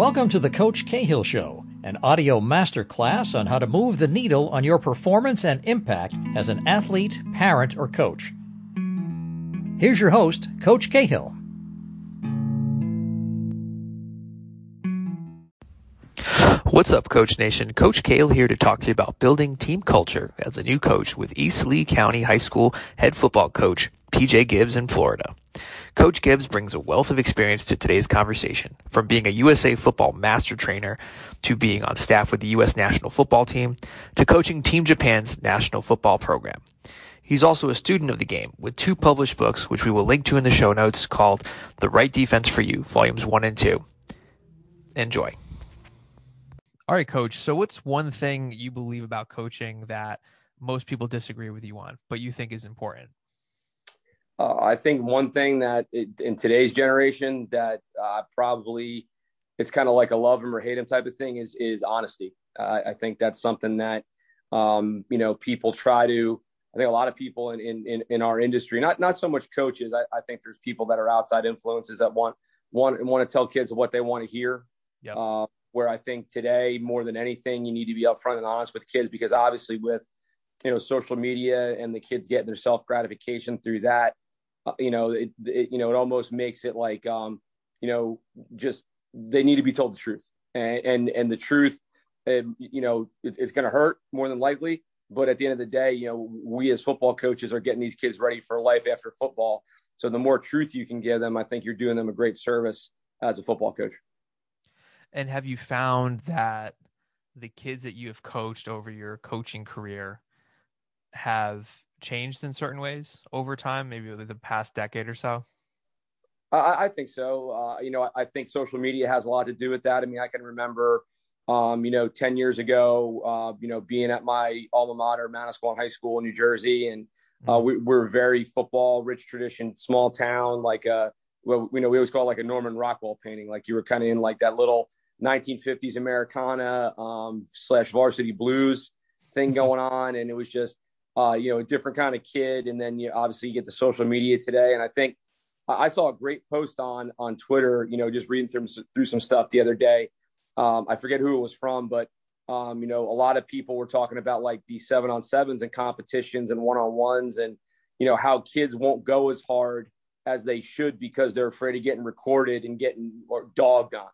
Welcome to the Coach Cahill Show, an audio masterclass on how to move the needle on your performance and impact as an athlete, parent, or coach. Here's your host, Coach Cahill. What's up, Coach Nation? Coach Cahill here to talk to you about building team culture as a new coach with East Lee County High School head football coach PJ Gibbs in Florida. Coach Gibbs brings a wealth of experience to today's conversation, from being a USA football master trainer to being on staff with the U.S. national football team to coaching Team Japan's national football program. He's also a student of the game with two published books, which we will link to in the show notes called The Right Defense for You, volumes one and two. Enjoy. All right, coach. So, what's one thing you believe about coaching that most people disagree with you on, but you think is important? Uh, I think one thing that it, in today's generation that uh, probably it's kind of like a love him or hate him type of thing is is honesty. Uh, I think that's something that um, you know people try to. I think a lot of people in in, in our industry, not not so much coaches. I, I think there's people that are outside influences that want want want to tell kids what they want to hear. Yep. Uh, where I think today more than anything, you need to be upfront and honest with kids because obviously with you know social media and the kids getting their self gratification through that you know, it, it, you know, it almost makes it like, um, you know, just they need to be told the truth, and and, and the truth, uh, you know, it, it's going to hurt more than likely. But at the end of the day, you know, we as football coaches are getting these kids ready for life after football. So the more truth you can give them, I think you're doing them a great service as a football coach. And have you found that the kids that you have coached over your coaching career have changed in certain ways over time, maybe the past decade or so? I, I think so. Uh, you know, I, think social media has a lot to do with that. I mean, I can remember, um, you know, 10 years ago, uh, you know, being at my alma mater, Manasquan High School in New Jersey. And uh, mm-hmm. we, we're very football rich tradition, small town, like, uh, well, you know, we always call it like a Norman Rockwell painting. Like you were kind of in like that little 1950s Americana um, slash varsity blues thing going on. And it was just, uh, you know, a different kind of kid. And then you obviously you get the social media today. And I think I saw a great post on on Twitter, you know, just reading through, through some stuff the other day. Um, I forget who it was from, but um, you know, a lot of people were talking about like these seven on sevens and competitions and one on ones, and you know how kids won't go as hard as they should because they're afraid of getting recorded and getting or dogged on.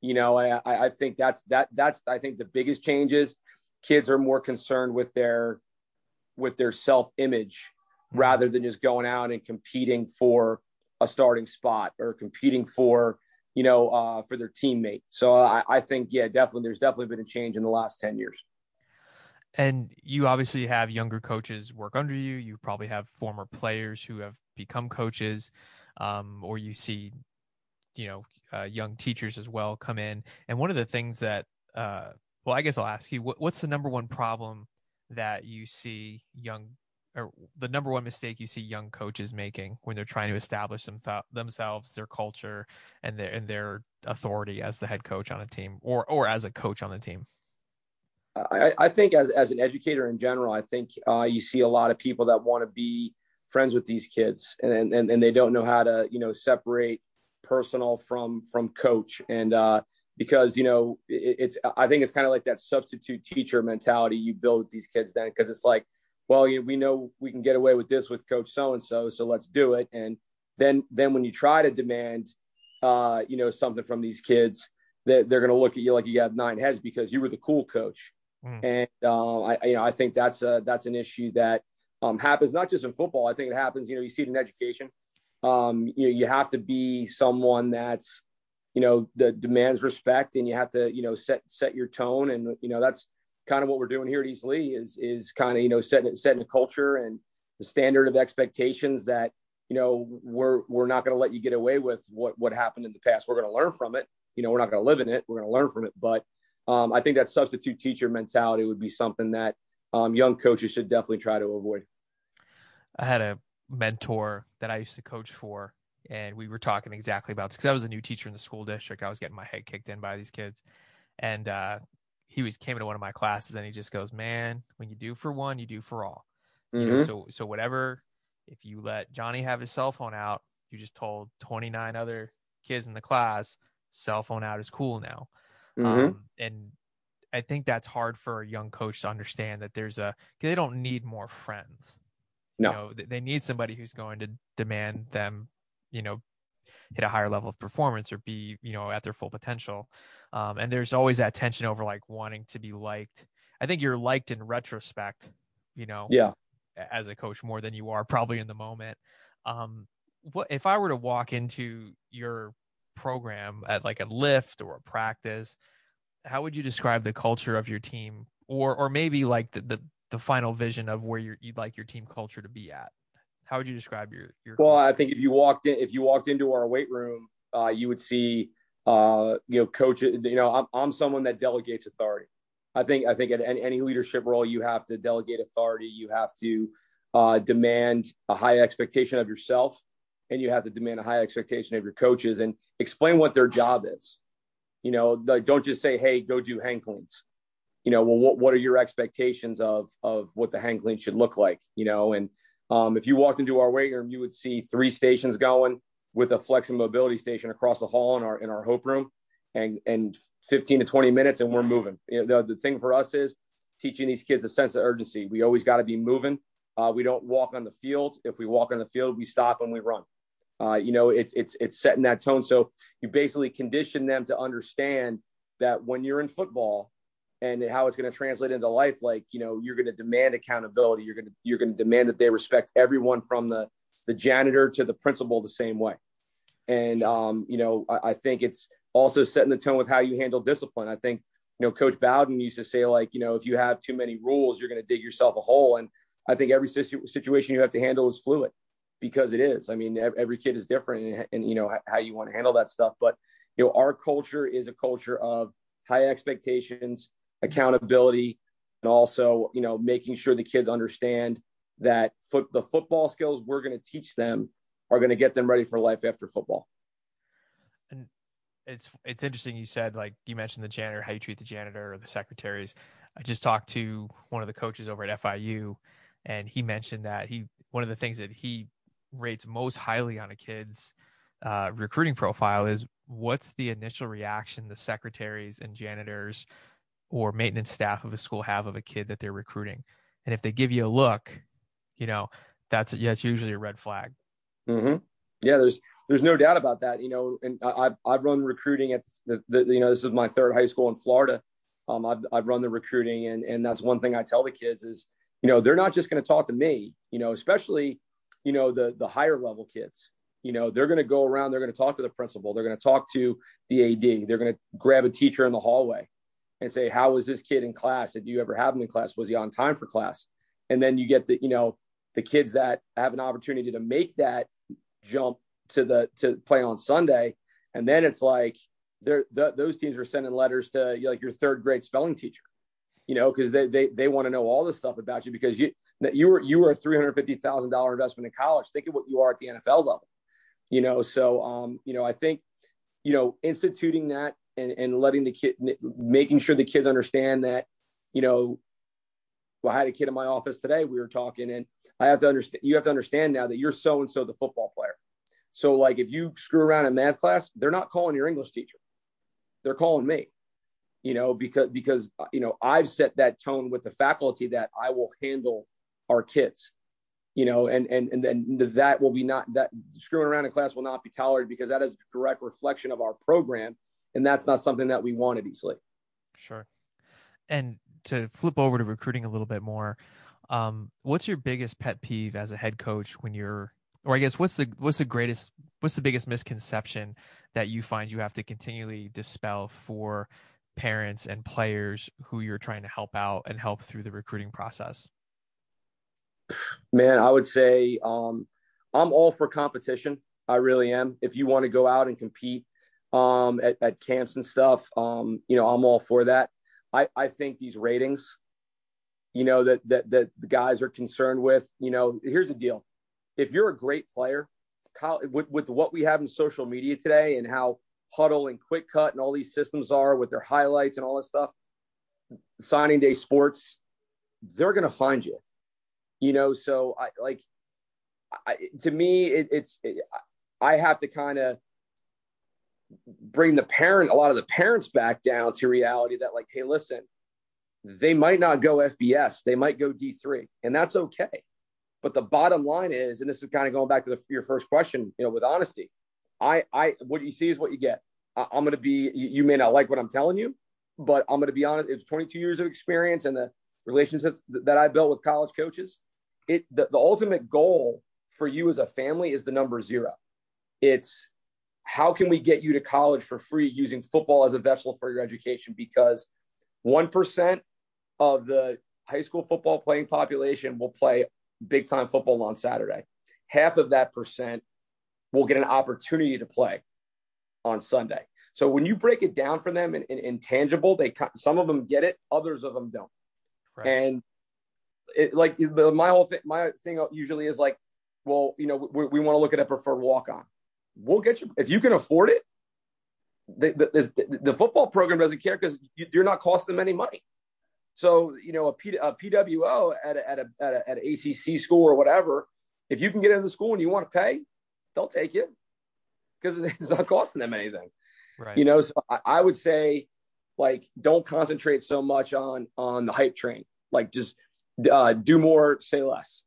You know, I, I think that's that that's I think the biggest changes. Kids are more concerned with their with their self image mm-hmm. rather than just going out and competing for a starting spot or competing for you know uh, for their teammate. So I, I think yeah definitely there's definitely been a change in the last 10 years. And you obviously have younger coaches work under you. You probably have former players who have become coaches um, or you see you know uh, young teachers as well come in. And one of the things that uh, well i guess i'll ask you what, what's the number one problem that you see young or the number one mistake you see young coaches making when they're trying to establish them th- themselves, their culture, and their and their authority as the head coach on a team or or as a coach on the team? I, I think as as an educator in general, I think uh, you see a lot of people that want to be friends with these kids, and, and and they don't know how to you know separate personal from from coach, and uh, because you know it, it's I think it's kind of like that substitute teacher mentality you build with these kids then because it's like well you know, we know we can get away with this with coach so and so so let's do it. And then then when you try to demand uh, you know something from these kids that they're going to look at you like you have nine heads because you were the cool coach. Mm. and um, I you know I think that's a that's an issue that um, happens not just in football. I think it happens you know you see it in education. Um, you know you have to be someone that's you know the demands respect and you have to you know set set your tone and you know that's kind of what we're doing here at East Lee is is kind of you know setting setting a culture and the standard of expectations that you know we're we're not going to let you get away with what what happened in the past. We're going to learn from it. You know, we're not going to live in it. We're going to learn from it. But um, I think that substitute teacher mentality would be something that um, young coaches should definitely try to avoid. I had a mentor that I used to coach for and we were talking exactly about this because I was a new teacher in the school district. I was getting my head kicked in by these kids, and uh, he was came into one of my classes and he just goes, "Man, when you do for one, you do for all." Mm-hmm. You know, mm-hmm. so so whatever. If you let Johnny have his cell phone out, you just told 29 other kids in the class cell phone out is cool now. Mhm. Um, and I think that's hard for a young coach to understand that there's a, they don't need more friends. No. You know, they need somebody who's going to demand them, you know, hit a higher level of performance or be, you know, at their full potential. Um, and there's always that tension over like wanting to be liked. I think you're liked in retrospect, you know, Yeah. as a coach more than you are probably in the moment. Um, what if I were to walk into your program at like a lift or a practice? How would you describe the culture of your team, or or maybe like the the, the final vision of where you're, you'd like your team culture to be at? How would you describe your your? Well, I think if you walked in, if you walked into our weight room, uh, you would see, uh, you know, coach. You know, I'm I'm someone that delegates authority. I think I think at any, any leadership role, you have to delegate authority. You have to uh, demand a high expectation of yourself, and you have to demand a high expectation of your coaches, and explain what their job is. You know, like, don't just say, "Hey, go do hang cleans." You know, well, what what are your expectations of of what the hang clean should look like? You know, and um, if you walked into our weight room, you would see three stations going with a flex and mobility station across the hall in our in our hope room, and and 15 to 20 minutes, and we're moving. You know, the, the thing for us is teaching these kids a sense of urgency. We always got to be moving. Uh, we don't walk on the field. If we walk on the field, we stop and we run. Uh, you know, it's it's it's setting that tone. So you basically condition them to understand that when you're in football, and how it's going to translate into life like you know you're going to demand accountability. You're going to you're going to demand that they respect everyone from the the janitor to the principal the same way. And um, you know I, I think it's also setting the tone with how you handle discipline. I think you know coach bowden used to say like you know if you have too many rules you're going to dig yourself a hole. And i think every situ- situation you have to handle is fluid because it is. I mean every kid is different and, and you know how you want to handle that stuff. But you know our culture is a culture of high expectations accountability and also you know making sure the kids understand that foot the football skills we're going to teach them are going to get them ready for life after football. And it's it's interesting you said like you mentioned the janitor how you treat the janitor or the secretaries. I just talked to one of the coaches over at fiu and he mentioned that he one of the things that he rates most highly on a kid's uh, recruiting profile is what's the initial reaction the secretaries and janitors or maintenance staff of a school have of a kid that they're recruiting. And if they give you a look, you know, that's it's usually a red flag. Mm-hmm. Yeah, there's there's no doubt about that. You know, and I've I've run recruiting at the, the you know this is my third high school in Florida. Um, I've I've run the recruiting, and and that's one thing I tell the kids is you know they're not just going to talk to me. You know, especially you know the the higher level kids. You know, they're going to go around. They're going to talk to the principal. They're going to talk to the AD. They're going to grab a teacher in the hallway and say, how was this kid in class? Did you ever have him in class? Was he on time for class? And then you get the, you know, the kids that have an opportunity to make that jump to the to play on Sunday, and then it's like they're the, those teams are sending letters to like your third grade spelling teacher, you know, because they they they want to know all this stuff about you because you that you were you were a three hundred fifty thousand dollar investment in college. Think of what you are at the NFL level, you know. So um, you know, I think you know instituting that and, and letting the kid making sure the kids understand that you know well, I had a kid in my office today. We were talking, and I have to understand. You have to understand now that you're so and so the football player. So, like, if you screw around in math class, they're not calling your English teacher; they're calling me. You know, because because you know I've set that tone with the faculty that I will handle our kids. You know, and and and then that will be not that screwing around in class will not be tolerated because that is a direct reflection of our program, and that's not something that we want at East Lee. Sure. And to flip over to recruiting a little bit more, um, what's your biggest pet peeve as a head coach when you're, or I guess what's the what's the greatest, what's the biggest misconception that you find you have to continually dispel for parents and players who you're trying to help out and help through the recruiting process? Man, I would say um, I'm all for competition. I really am. If you want to go out and compete um, at, at camps and stuff, um, you know, I'm all for that. I, I think these ratings, you know, that, that, that the guys are concerned with, you know, here's the deal. If you're a great player, with, with what we have in social media today and how huddle and quick cut and all these systems are with their highlights and all this stuff, signing day sports, they're going to find you, you know? So I like, I, to me, it, it's, it, I have to kind of bring the parent, a lot of the parents back down to reality that like, hey, listen, they might not go FBS, they might go D3, and that's okay. But the bottom line is, and this is kind of going back to the, your first question, you know, with honesty, I, I, what you see is what you get. I, am going to be, you, you, may not like what I'm telling you, but I'm going to be honest. It's 22 years of experience and the relationships that I built with college coaches. It, the, the ultimate goal for you as a family is the number zero. It's how can we get you to college for free using football as a vessel for your education? Because 1% of the high school football playing population will play big time football on Saturday. Half of that percent will get an opportunity to play on Sunday. So when you break it down for them in, in, in tangible, they some of them get it, others of them don't. Right. And it, like my whole thing, my thing usually is like, well, you know, we, we want to look at a preferred walk on. We'll get you if you can afford it. The, the, the football program doesn't care because you, you're not costing them any money. So you know, a, P, a PWO at a, at a, at a at a ACC school or whatever, if you can get into the school and you want to pay, they'll take you because it's not costing them anything. Right. You know, so I, I would say like don't concentrate so much on on the hype train. Like just uh, do more, say less.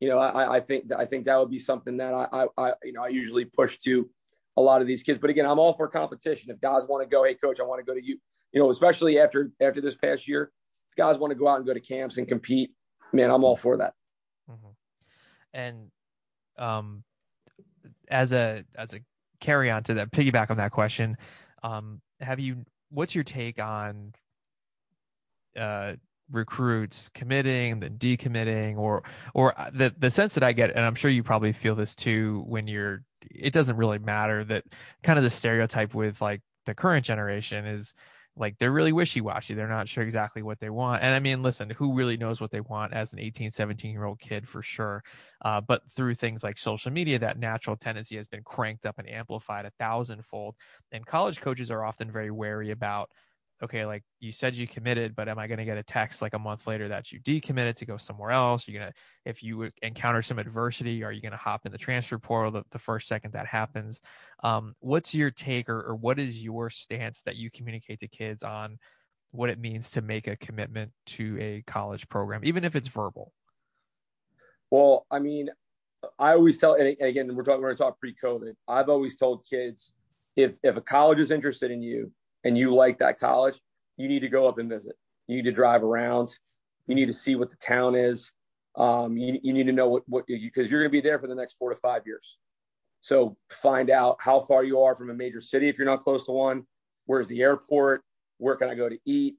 You know, I, I think I think that would be something that I, I, I you know I usually push to a lot of these kids. But again, I'm all for competition. If guys want to go, hey coach, I want to go to you. You know, especially after after this past year, if guys want to go out and go to camps and compete. Man, I'm all for that. Mm-hmm. And um, as a as a carry on to that piggyback on that question, um, have you? What's your take on uh, recruits committing then decommitting or or uh, the the sense that I get and I'm sure you probably feel this too when you're it doesn't really matter that kind of the stereotype with like the current generation is like they're really wishy-washy. They're not sure exactly what they want. And i mean listen who really knows what they want as an 18 17 year old kid for sure. Uh, but through things like social media that natural tendency has been cranked up and amplified a thousandfold. And college coaches are often very wary about okay, like you said you committed, but am I going to get a text like a month later that you decommitted to go somewhere else? You're going to, if you encounter some adversity, are you going to hop in the transfer portal the, the first second that happens? Um, what's your take or, or what is your stance that you communicate to kids on what it means to make a commitment to a college program, even if it's verbal? Well, I mean, I always tell, and again, we're talking, we're going to talk pre-COVID. I've always told kids, if if a college is interested in you, and you like that college, you need to go up and visit. You need to drive around. You need to see what the town is. Um, you, you need to know what what you, because you're going to be there for the next four to five years. So find out how far you are from a major city if you're not close to one. Where's the airport? Where can I go to eat?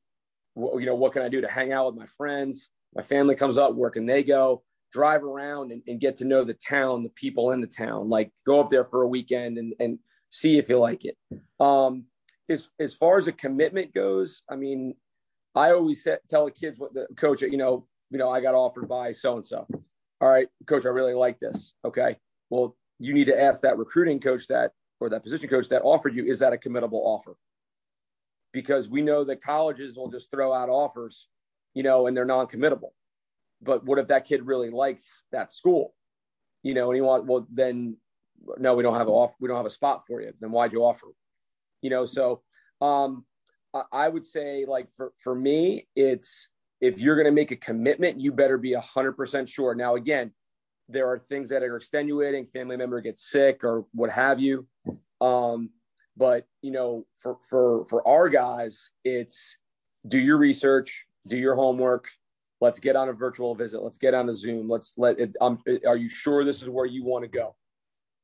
What, you know, what can I do to hang out with my friends? My family comes up. Where can they go? Drive around and, and get to know the town, the people in the town. Like go up there for a weekend and and see if you like it. Um, as as far as a commitment goes, I mean, I always set, tell the kids what the coach, you know, you know, I got offered by so and so. All right, coach, I really like this. Okay, well, you need to ask that recruiting coach that or that position coach that offered you is that a committable offer? Because we know that colleges will just throw out offers, you know, and they're non-committable. But what if that kid really likes that school? You know, and he want well then no, we don't have a off we don't have a spot for you. Then why'd you offer? You know so um i would say like for for me it's if you're going to make a commitment you better be 100% sure. Now again there are things that are extenuating family member gets sick or what have you. Um but you know for for for our guys it's do your research do your homework. Let's get on a virtual visit. Let's get on a zoom. Let's let it um, are you sure this is where you want to go?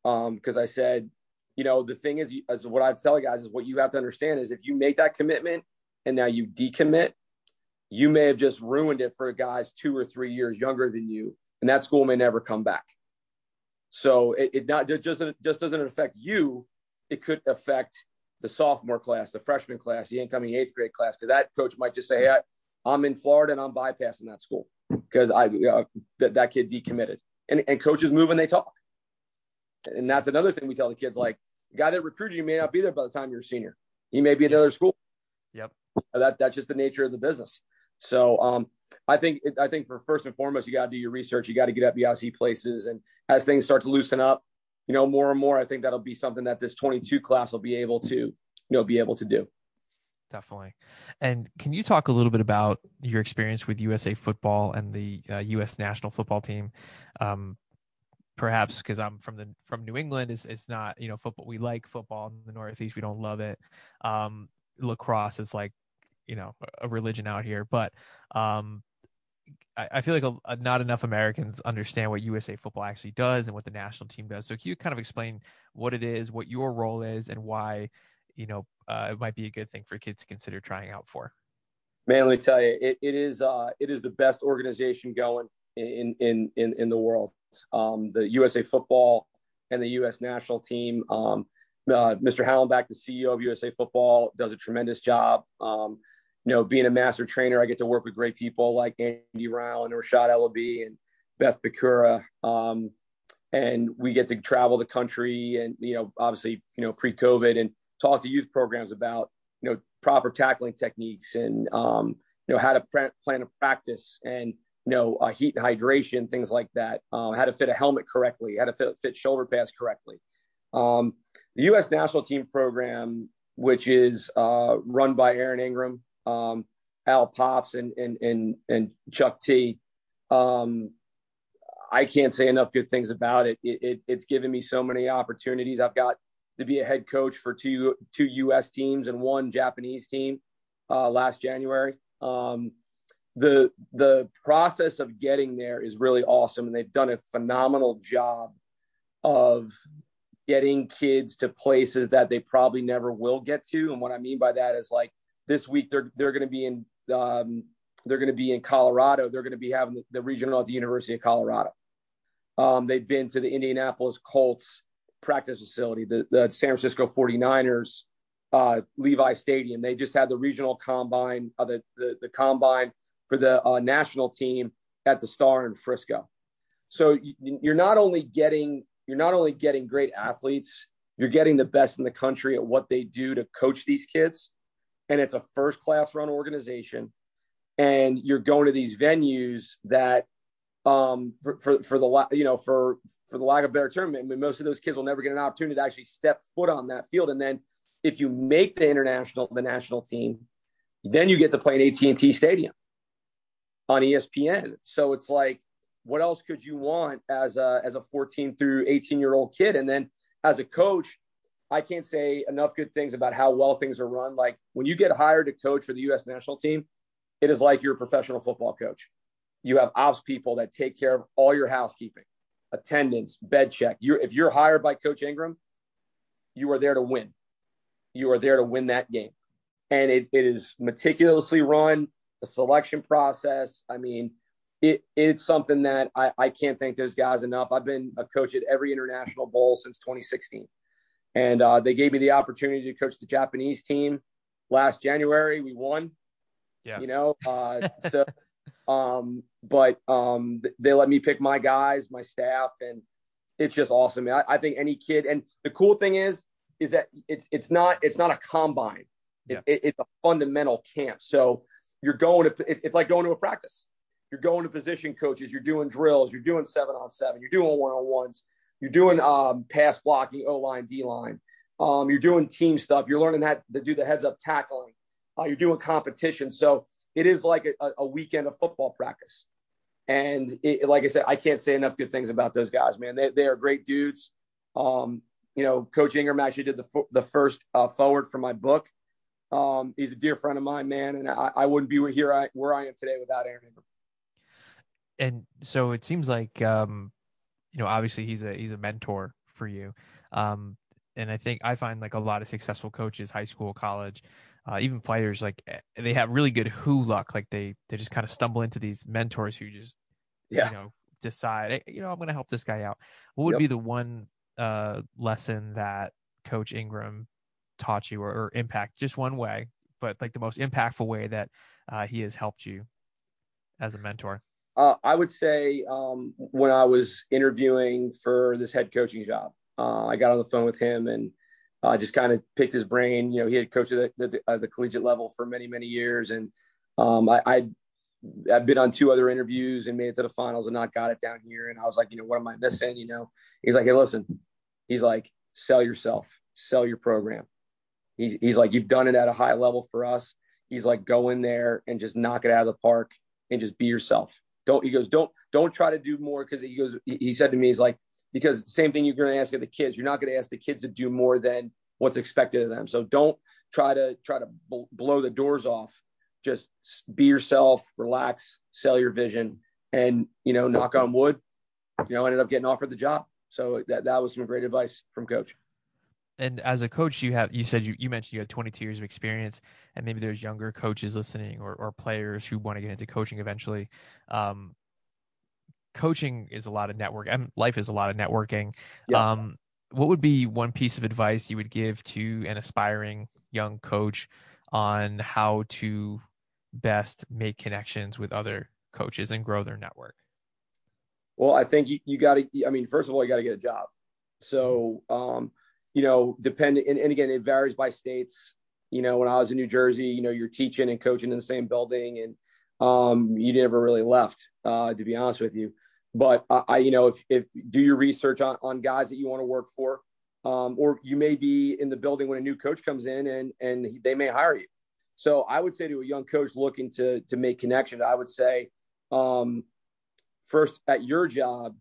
Um because i said you know, the thing is, as what I tell you guys is what you have to understand is if you make that commitment and now you decommit, you may have just ruined it for guys two or three years younger than you, and that school may never come back. So it, it not it just just doesn't affect you; it could affect the sophomore class, the freshman class, the incoming eighth grade class, because that coach might just say, "Hey, I, am in Florida and I'm bypassing that school because I uh, that that kid decommitted." And and coaches move and they talk. And that's another thing we tell the kids like, the guy that recruited you may not be there by the time you're a senior. He may be at another school. Yep. That that's just the nature of the business. So um, I think I think for first and foremost, you got to do your research. You got to get up, you got to see places, and as things start to loosen up, you know, more and more, I think that'll be something that this 22 class will be able to, you know, be able to do. Definitely. And can you talk a little bit about your experience with USA football and the uh, U.S. national football team? Um, perhaps because I'm from the from New England, is it's not you know football. We like football in the Northeast. We don't love it. Um, lacrosse is like you know a religion out here, but um, I, I feel like a, a, not enough Americans understand what USA football actually does and what the national team does. So can you kind of explain what it is, what your role is, and why you know uh, it might be a good thing for kids to consider trying out for? Man, let me tell you, it, it is uh, it is the best organization going in in in, in the world. Um, the USA Football and the U.S. national team. Um, uh, Mr. Hallenbeck, the CEO of USA Football, does a tremendous job. Um, you know, being a master trainer, I get to work with great people like Andy Rao and Rashad Ellaby and Beth Bakura. Um, and we get to travel the country and, you know, obviously, you know, pre-COVID and talk to youth programs about, you know, proper tackling techniques and, um, you know, how to pre- plan a practice and, you know, uh, heat and hydration, things like that, um, how to fit a helmet correctly, how to fit, fit shoulder pads correctly. Um, the U.S. national team program, which is uh, run by Aaron Ingram, um, Al Pops and and and and Chuck T. Um, I can't say enough good things about it. It, it. It's given me so many opportunities. I've got to be a head coach for two two U.S. teams and one Japanese team uh, last January. Um, the the process of getting there is really awesome, and they've done a phenomenal job of getting kids to places that they probably never will get to. And what I mean by that is like this week they're they're going to be in um, they're going to be in Colorado. They're going to be having the, the regional at the University of Colorado. Um, they've been to the Indianapolis Colts practice facility, the, the San Francisco 49ers uh, Levi Stadium. They just had the regional combine, uh, the, the, the combine for the uh, national team at the Star in Frisco. So you're not only getting you're not only getting great athletes, you're getting the best in the country at what they do to coach these kids and it's a first class run organization and you're going to these venues that um, for, for, for the you know for for the lack of better term I mean, most of those kids will never get an opportunity to actually step foot on that field and then if you make the international the national team then you get to play in AT&T stadium on ESPN so it's like what else could you want as a as a 14 through 18 year old kid and then as a coach I can't say enough good things about how well things are run. Like when you get hired to coach for the U.S. national team, it is like you're a professional football coach. You have ops people that take care of all your housekeeping, attendance, bed check. You're, if you're hired by Coach Ingram, you are there to win. You are there to win that game. And it, it is meticulously run, the selection process. I mean, it, it's something that I, I can't thank those guys enough. I've been a coach at every international bowl since 2016 and uh, they gave me the opportunity to coach the Japanese team last January. We won. Yeah. You know, uh, so, um, but um, they let me pick my guys, my staff, and it's just awesome. I, I, think any kid, and the cool thing is, is that it's it's not it's not a combine. It's, yeah. it, it's a fundamental camp. So you're going to it's, like going to a practice. You're going to position coaches. You're doing drills. You're doing seven on seven. You're doing one on ones you're doing um, pass blocking, O line, D line. Um, you're doing team stuff. You're learning how to do the heads up tackling. Uh, you're doing competition. So it is like a, a weekend of football practice. And it, like I said, I can't say enough good things about those guys, man. They, they are great dudes. Um, you know, Coach Ingram actually did the, the first uh, forward for my book. Um, he's a dear friend of mine, man. And I, I wouldn't be here I, where I am today without Aaron Ingram. And so it seems like um, you know, obviously he's a he's a mentor for you. Um, and I think I find like a lot of successful coaches, high school, college, uh, even players, like eh, they have really good who luck. Like they they just kind of stumble into these mentors who just yeah. you know decide, hey, you know, I'm going to help this guy out. What would yep. be the one uh, lesson that Coach Ingram taught you or, or, impact just one way, but like the most impactful way that uh, he has helped you as a mentor? Uh, I would say um, when I was interviewing for this head coaching job, uh, I got on the phone with him and uh, just kind of picked his brain. You know, he had coached at the, the, the collegiate level for many, many years. And um, I, i have been on two other interviews and made it to the finals and not got it down here. And I was like, you know, what am I missing? You know, he's like, hey, listen, He's like, sell yourself, sell your program. He's, he's like, you've done it at a high level for us. He's like, go in there and just knock it out of the park and just be yourself. Don't, he goes, don't, don't try to do more. Cause he goes, he said to me, he's like, because the same thing you're going to ask of the kids, you're not going to ask the kids to do more than what's expected of them. So don't try to try to bl- blow the doors off. Just be yourself, relax, sell your vision, and you know, knock on wood, you know, ended up getting offered the job. So that that was some great advice from coach. And as a coach, you have you said you, you mentioned you had 22 years of experience, and maybe there's younger coaches listening or, or players who want to get into coaching eventually. Um, coaching is a lot of network and life is a lot of networking. Yeah. Um, what would be one piece of advice you would give to an aspiring young coach on how to best make connections with other coaches and grow their network? Well, I think you, you got to, I mean, first of all, you got to get a job. So, um, you know, depending, and, and again, it varies by states. You know, when I was in New Jersey, you know, you're teaching and coaching in the same building and um, you never really left, uh, to be honest with you. But I, I, you know, if, if do your research on, on guys that you want to work for, um, or you may be in the building when a new coach comes in and, and they may hire you. So I would say to a young coach looking to, to make connections, I would say, um, first at your job,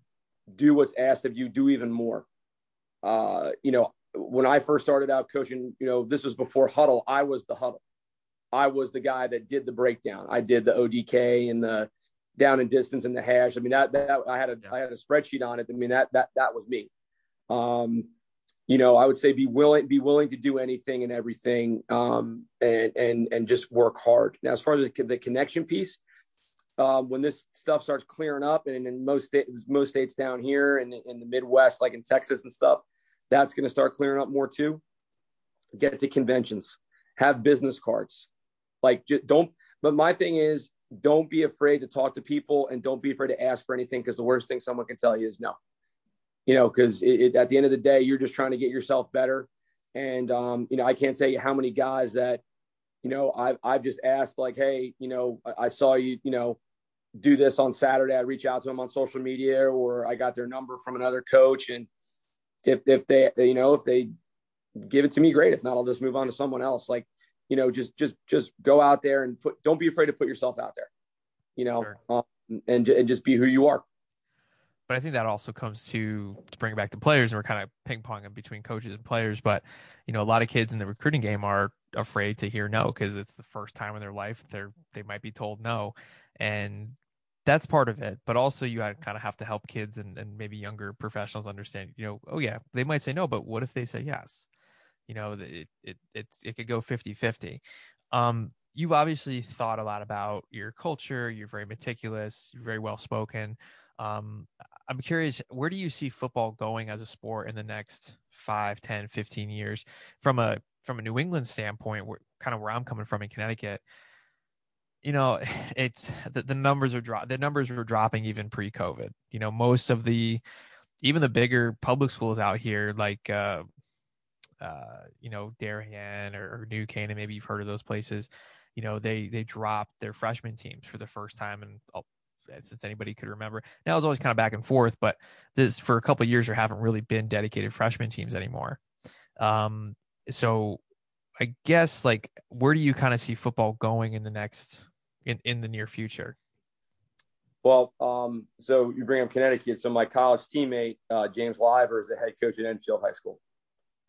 do what's asked of you, do even more. Uh, you know, when I first started out coaching, you know, this was before huddle. I was the huddle. I was the guy that did the breakdown. I did the ODK and the down and distance and the hash. I mean, that, that I had a. I had a spreadsheet on it. I mean, that, that, that was me. Um, you know, I would say be willing, be willing to do anything and everything, um, and and and just work hard. Now, as far as the, the connection piece, um, when this stuff starts clearing up, and in most states, most states down here and in, in the Midwest, like in Texas and stuff, that's going to start clearing up more too. Get to conventions, have business cards, like don't. But my thing is, don't be afraid to talk to people, and don't be afraid to ask for anything because the worst thing someone can tell you is no you know, because at the end of the day, you're just trying to get yourself better. And, um, you know, I can't tell you how many guys that, you know, I've, I've just asked like, Hey, you know, I, I saw you, you know, do this on Saturday. I reach out to them on social media or I got their number from another coach. And if, if they, you know, if they give it to me, great. If not, I'll just move on to someone else. Like, you know, just, just, just go out there and put, don't be afraid to put yourself out there, you know, sure. um, and, and just be who you are. But I think that also comes to to bring back to players, and we're kind of ping ponging between coaches and players. But you know, a lot of kids in the recruiting game are afraid to hear no because it's the first time in their life they're they might be told no, and that's part of it. But also, you kind of have to help kids and, and maybe younger professionals understand. You know, oh yeah, they might say no, but what if they say yes? You know, it it it's it could go 50-50. Um, you've obviously thought a lot about your culture. You're very meticulous. You're very well spoken. Um, I'm curious, where do you see football going as a sport in the next 5, 10, 15 years from a from a New England standpoint, where kind of where I'm coming from in Connecticut? You know, it's the, the numbers are drop the numbers were dropping even pre-COVID. You know, most of the even the bigger public schools out here, like uh, uh, you know, Darien or, or New Canaan, maybe you've heard of those places. You know, they they dropped their freshman teams for the first time in since anybody could remember. Now it's always kind of back and forth, but this for a couple years there haven't really been dedicated freshman teams anymore. Um, so I guess like where do you kind of see football going in the next in in the near future? Well, um, so you bring up Connecticut. So my college teammate uh, James Liver is the head coach at Enfield High School.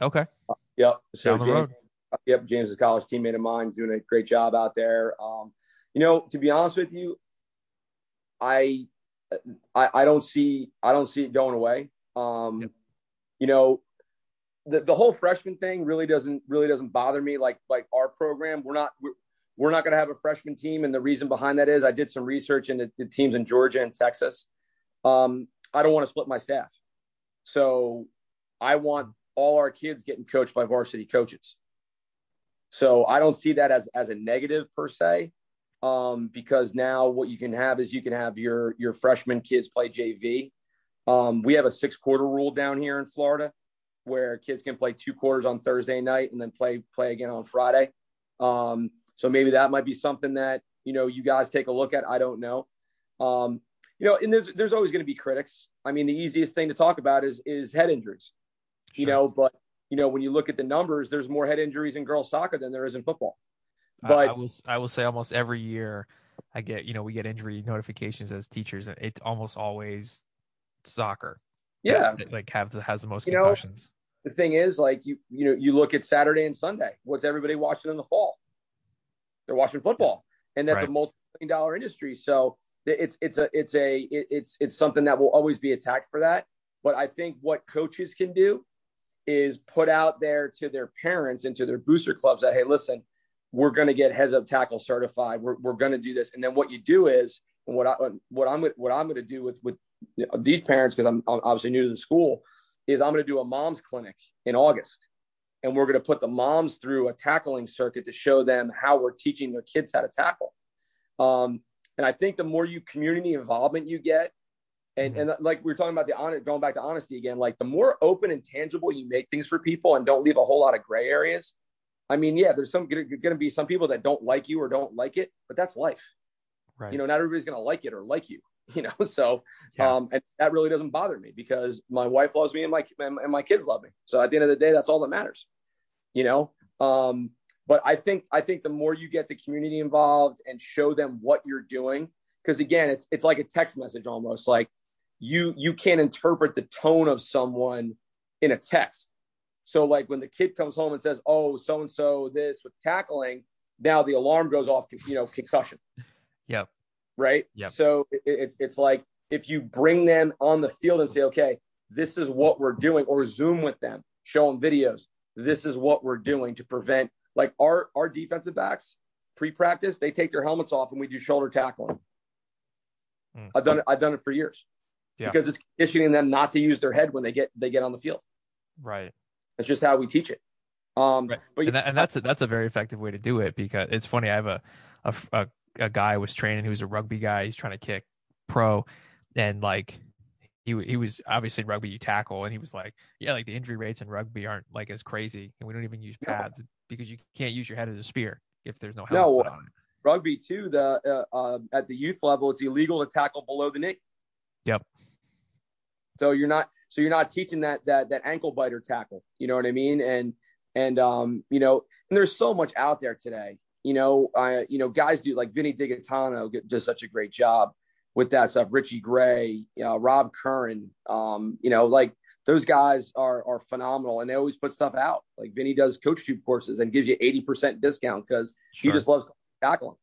Okay. Uh, yep. So James, uh, yep, James is a college teammate of mine, doing a great job out there. Um, you know, to be honest with you, I, I, I don't see I don't see it going away. Um, yep. You know, the, the whole freshman thing really doesn't really doesn't bother me. Like like our program, we're not we're, we're not going to have a freshman team, and the reason behind that is I did some research into the teams in Georgia and Texas. Um, I don't want to split my staff, so I want all our kids getting coached by varsity coaches. So I don't see that as as a negative per se um, because now what you can have is you can have your your freshman kids play JV. Um, we have a six quarter rule down here in Florida, where kids can play two quarters on Thursday night and then play play again on Friday. Um, so maybe that might be something that you know you guys take a look at. I don't know. Um, you know, and there's there's always going to be critics. I mean, the easiest thing to talk about is is head injuries. you know, but you know, when you look at the numbers, there's more head injuries in girls soccer than there is in football. But I, I will I will say almost every year I get, you know, we get injury notifications as teachers and it's almost always soccer. Yeah. That, like have the, has the most you concussions. Know, the thing is like you you know, you look at Saturday and Sunday. What's everybody watching in the fall? They're watching football. And that's right. a multi-million dollar industry. So it's it's a it's a it's it's something that will always be attacked for that. But I think what coaches can do is put out there to their parents and to their booster clubs that hey, listen, we're going to get heads up tackle certified. We're, we're going to do this. And then what you do is, and what I what I'm what I'm going to do with with these parents because I'm, I'm obviously new to the school is I'm going to do a mom's clinic in August, and we're going to put the moms through a tackling circuit to show them how we're teaching their kids how to tackle. Um, and I think the more you community involvement you get, and and like we were talking about the honest, going back to honesty again, like the more open and tangible you make things for people and don't leave a whole lot of gray areas. I mean, yeah, there's some going to be some people that don't like you or don't like it, but that's life. Right. You know, not everybody's going to like it or like you. You know, so yeah. um, and that really doesn't bother me because my wife loves me and my and my kids love me. So at the end of the day, that's all that matters. You know, um, but I think I think the more you get the community involved and show them what you're doing, because again, it's it's like a text message almost. Like you you can't interpret the tone of someone in a text. So like when the kid comes home and says, "Oh, so and so this with tackling," now the alarm goes off. You know, concussion. Yep. Right. Yep. So it, it's it's like if you bring them on the field and say, "Okay, this is what we're doing," or Zoom with them, show them videos. This is what we're doing to prevent like our our defensive backs pre-practice. They take their helmets off and we do shoulder tackling. Mm. I've done it. I've done it for years yeah. because it's conditioning them not to use their head when they get they get on the field. Right. That's just how we teach it. Um, right. but and, that, and that's a, that's a very effective way to do it because it's funny. I have a a, a, a guy was training who's a rugby guy. He's trying to kick pro, and like he he was obviously rugby you tackle, and he was like, yeah, like the injury rates in rugby aren't like as crazy, and we don't even use pads no. because you can't use your head as a spear if there's no helmet no, Rugby too. The uh, uh, at the youth level, it's illegal to tackle below the knee. Yep. So you're not so you're not teaching that that that ankle biter tackle. You know what I mean? And and um, you know, and there's so much out there today. You know, I you know, guys do like Vinny Digatano does such a great job with that stuff. Richie Gray, you know, Rob Curran, um, you know, like those guys are are phenomenal and they always put stuff out. Like Vinny does coach tube courses and gives you 80% discount because sure. he just loves tackling,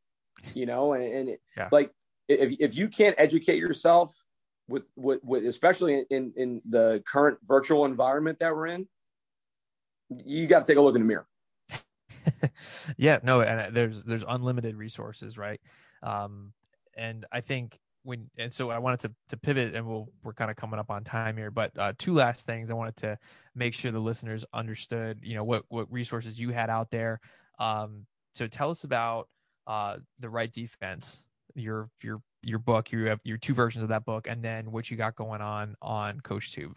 you know, and, and it, yeah. like if, if you can't educate yourself with, with, with especially in, in the current virtual environment that we're in, you got to take a look in the mirror. yeah, no, and uh, there's there's unlimited resources, right? Um, and I think when and so I wanted to to pivot, and we'll we're kind of coming up on time here, but uh, two last things I wanted to make sure the listeners understood, you know, what what resources you had out there. Um, so tell us about uh the right defense, your your your book. You have your two versions of that book, and then what you got going on on CoachTube.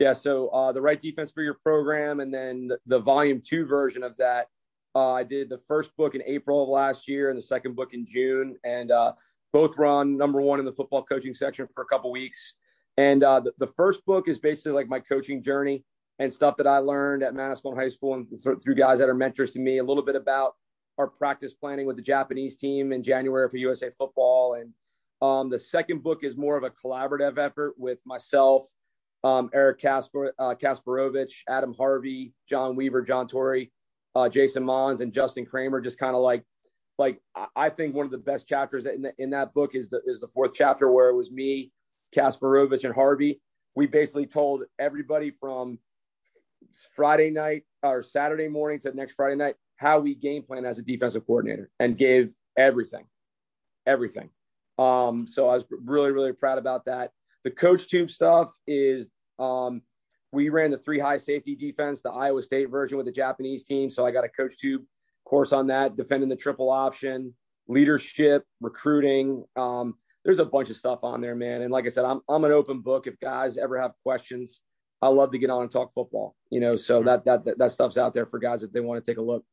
Yeah, so uh, the right defense for your program, and then the, the volume two version of that. Uh, I did the first book in April of last year, and the second book in June, and uh, both run number one in the football coaching section for a couple weeks. And uh, the, the, first book is basically like my coaching journey and stuff that I learned at Manasquan High School and th- through guys that are mentors to me. A little bit about our practice planning with the Japanese team in January for USA Football. And um, the second book is more of a collaborative effort with myself, um, Eric Kasper, uh, Kasparovich, Adam Harvey, John Weaver, John Torrey, uh, Jason Mons, and Justin Kramer. Just kind of like, like I think one of the best chapters in, the, in that book is the is the fourth chapter where it was me, Kasparovich, and Harvey. We basically told everybody from Friday night or Saturday morning to next Friday night how we game plan as a defensive coordinator and gave everything, everything. Um, so I was really, really proud about that. The coach tube stuff is um, we ran the three high safety defense, the Iowa State version with the Japanese team. So I got a coach tube course on that, defending the triple option, leadership, recruiting. Um, there's a bunch of stuff on there, man. And like I said, I'm I'm an open book. If guys ever have questions, I love to get on and talk football. You know, so that that that, that stuff's out there for guys if they want to take a look.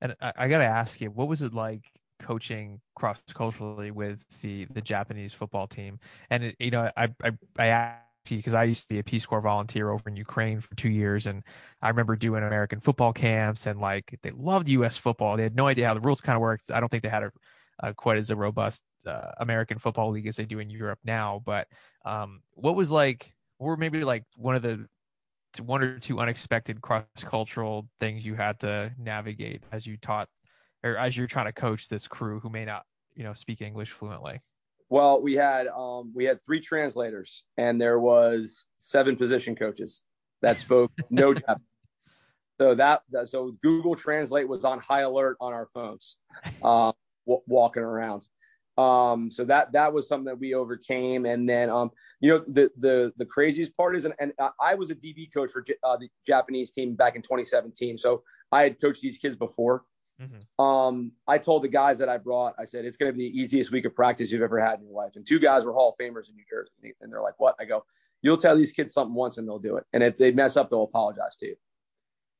And I, I got to ask you, what was it like coaching cross culturally with the the Japanese football team? And it, you know, I I, I you because I used to be a Peace Corps volunteer over in Ukraine for two years, and I remember doing American football camps, and like they loved U.S. football. They had no idea how the rules kind of worked. I don't think they had a, a quite as a robust uh, American football league as they do in Europe now. But um, what was like, or maybe like one of the one or two unexpected cross cultural things you had to navigate as you taught or as you're trying to coach this crew who may not, you know, speak English fluently? Well, we had um, we had three translators, and there was seven position coaches that spoke no Japanese. So that, so Google Translate was on high alert on our phones, uh, w- walking around. Um, so that that was something that we overcame. And then, um, you know, the the the craziest part is, and, and I was a DB coach for uh, the Japanese team back in 2017. So I had coached these kids before. Mm-hmm. Um, I told the guys that I brought, I said, it's going to be the easiest week of practice you've ever had in your life. And two guys were Hall of Famers in New Jersey. And they're like, what? I go, you'll tell these kids something once and they'll do it. And if they mess up, they'll apologize to you.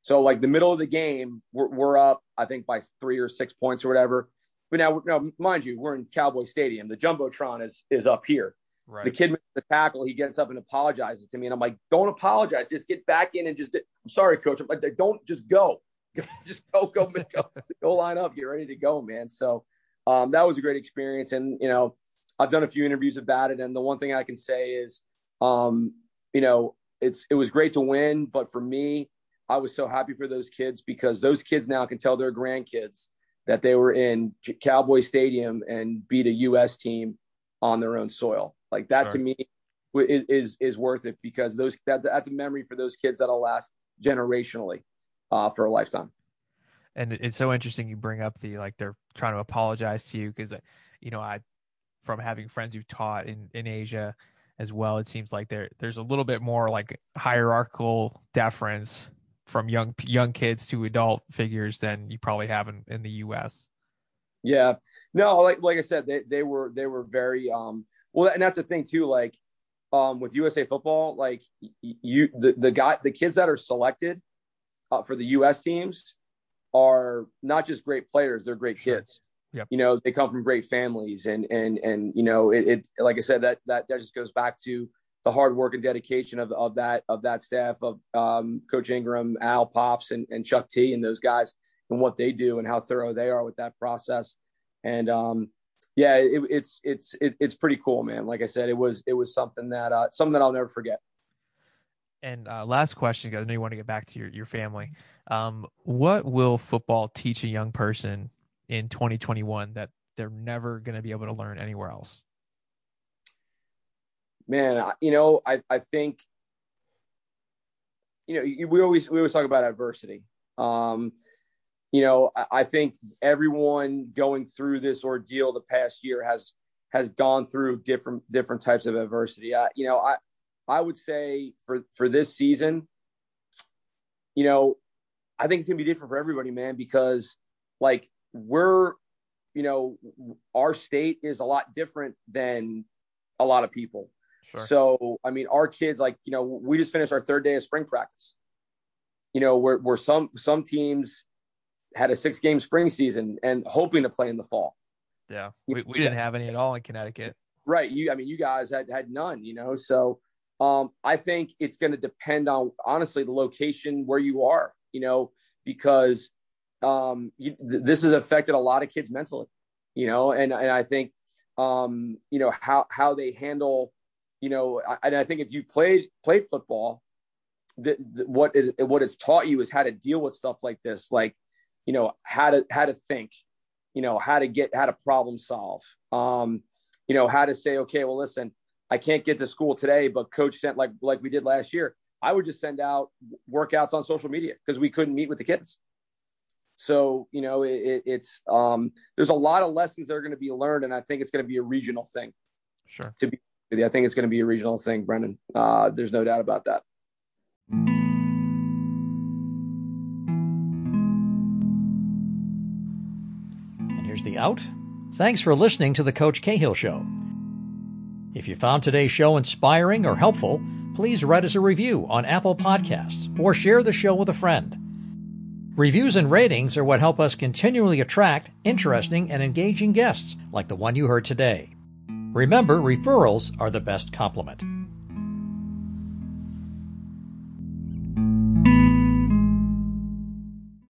So like the middle of the game, we're, we're up, I think by three or six points or whatever. But now, now, mind you, we're in Cowboy Stadium. The jumbotron is is up here. Right. The kid makes the tackle. He gets up and apologizes to me, and I'm like, "Don't apologize. Just get back in and just. I'm sorry, coach. I'm like, don't just go. just go, go, go, go line up. Get ready to go, man. So um, that was a great experience. And, you know, I've done a few interviews about it. And the one thing I can say is, um, you know, it's, it was great to win, but for me, I was so happy for those kids because those kids now can tell their grandkids that they were in Cowboy Stadium and beat a U.S. team on their own soil. Like that sure. to me is, is, is worth it because those that's that's a memory for those kids that'll last generationally uh, for a lifetime. And it's so interesting you bring up the like they're trying to apologize to you because uh, you know I from having friends who've taught in in Asia as well it seems like there there's a little bit more like hierarchical deference from young young kids to adult figures than you probably have in, in the US. Yeah. No, like like I said, they, they were they were very um well and that's the thing too, like um with USA football, like you the, the guy the kids that are selected uh, for the U.S. teams are not just great players; they're great sure. kids. Yep. You know, they come from great families, and and and you know, it, it like I said, that that that just goes back to the hard work and dedication of, of that of that staff of um, Coach Ingram, Al Pops, and, and Chuck T, and those guys, and what they do and how thorough they are with that process. And um, yeah, it, it's it's it, it's pretty cool, man. Like I said, it was it was something that uh, something that I'll never forget. And uh, last question, I know you want to get back to your, your family. Um, what will football teach a young person in 2021 that they're never going to be able to learn anywhere else? Man, you know, I, I think, you know, we always, we always talk about adversity. Um, you know, I, I think everyone going through this ordeal the past year has, has gone through different, different types of adversity. I, you know, I, I would say for for this season, you know, I think it's gonna be different for everybody, man, because like we're, you know, our state is a lot different than a lot of people. Sure. So I mean, our kids, like, you know, we just finished our third day of spring practice. You know, where where some some teams had a six game spring season and hoping to play in the fall. Yeah. We, we didn't have any at all in Connecticut. Right. You I mean you guys had had none, you know. So um, I think it's going to depend on honestly the location where you are, you know, because um, you, th- this has affected a lot of kids mentally, you know, and, and I think, um, you know, how, how they handle, you know, I, and I think if you played, played football, the, the, what is, what it's taught you is how to deal with stuff like this, like, you know, how to, how to think, you know, how to get, how to problem solve, um, you know, how to say, okay, well, listen, I can't get to school today, but coach sent like like we did last year. I would just send out workouts on social media because we couldn't meet with the kids. So you know, it, it's um, there's a lot of lessons that are going to be learned, and I think it's going to be a regional thing. Sure. To be, I think it's going to be a regional thing, Brendan. Uh, there's no doubt about that. And here's the out. Thanks for listening to the Coach Cahill Show. If you found today's show inspiring or helpful, please write us a review on Apple Podcasts or share the show with a friend. Reviews and ratings are what help us continually attract interesting and engaging guests like the one you heard today. Remember, referrals are the best compliment.